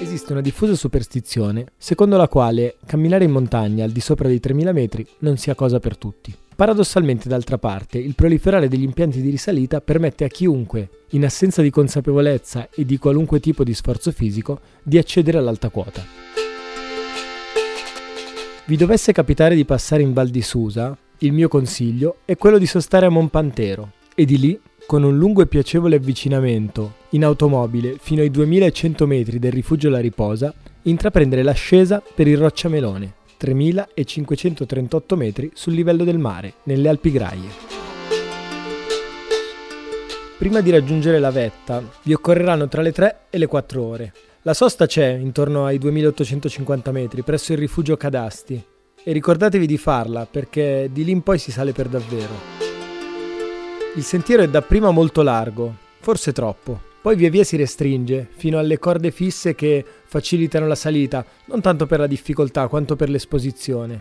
Esiste una diffusa superstizione secondo la quale camminare in montagna al di sopra dei 3000 metri non sia cosa per tutti. Paradossalmente, d'altra parte, il proliferare degli impianti di risalita permette a chiunque, in assenza di consapevolezza e di qualunque tipo di sforzo fisico, di accedere all'alta quota. Vi dovesse capitare di passare in Val di Susa, il mio consiglio è quello di sostare a Monpantero e di lì con un lungo e piacevole avvicinamento in automobile fino ai 2100 metri del rifugio La Riposa, intraprendere l'ascesa per il Rocciamelone, 3538 metri sul livello del mare, nelle Alpi Graie. Prima di raggiungere la vetta vi occorreranno tra le 3 e le 4 ore. La sosta c'è intorno ai 2850 metri presso il rifugio Cadasti e ricordatevi di farla perché di lì in poi si sale per davvero. Il sentiero è dapprima molto largo, forse troppo, poi via via si restringe fino alle corde fisse che facilitano la salita, non tanto per la difficoltà quanto per l'esposizione.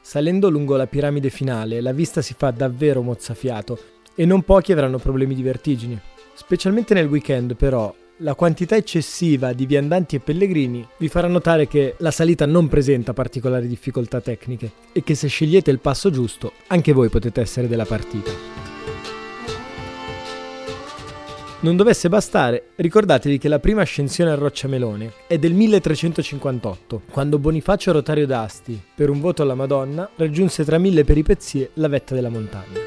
Salendo lungo la piramide finale, la vista si fa davvero mozzafiato e non pochi avranno problemi di vertigini. Specialmente nel weekend, però, la quantità eccessiva di viandanti e pellegrini vi farà notare che la salita non presenta particolari difficoltà tecniche e che se scegliete il passo giusto, anche voi potete essere della partita. Non dovesse bastare, ricordatevi che la prima ascensione a Rocciamelone è del 1358, quando Bonifacio Rotario d'Asti, per un voto alla Madonna, raggiunse tra mille peripezie la vetta della montagna.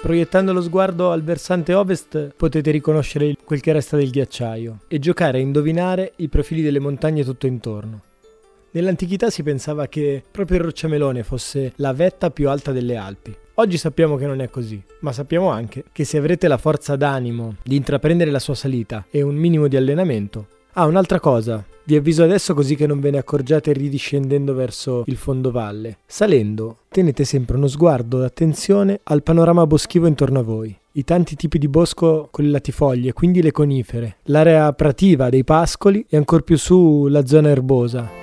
Proiettando lo sguardo al versante ovest potete riconoscere quel che resta del ghiacciaio e giocare a indovinare i profili delle montagne tutto intorno. Nell'antichità si pensava che proprio il Rocciamelone fosse la vetta più alta delle Alpi, Oggi sappiamo che non è così, ma sappiamo anche che se avrete la forza d'animo di intraprendere la sua salita e un minimo di allenamento. Ah, un'altra cosa, vi avviso adesso così che non ve ne accorgiate ridiscendendo verso il fondovalle. Salendo, tenete sempre uno sguardo d'attenzione al panorama boschivo intorno a voi. I tanti tipi di bosco con le latifoglie, quindi le conifere, l'area prativa dei pascoli e ancor più su la zona erbosa,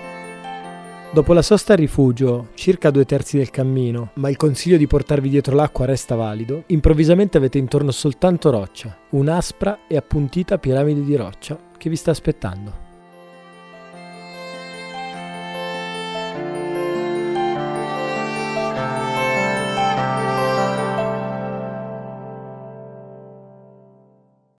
Dopo la sosta a rifugio, circa due terzi del cammino, ma il consiglio di portarvi dietro l'acqua resta valido, improvvisamente avete intorno soltanto roccia, un'aspra e appuntita piramide di roccia che vi sta aspettando.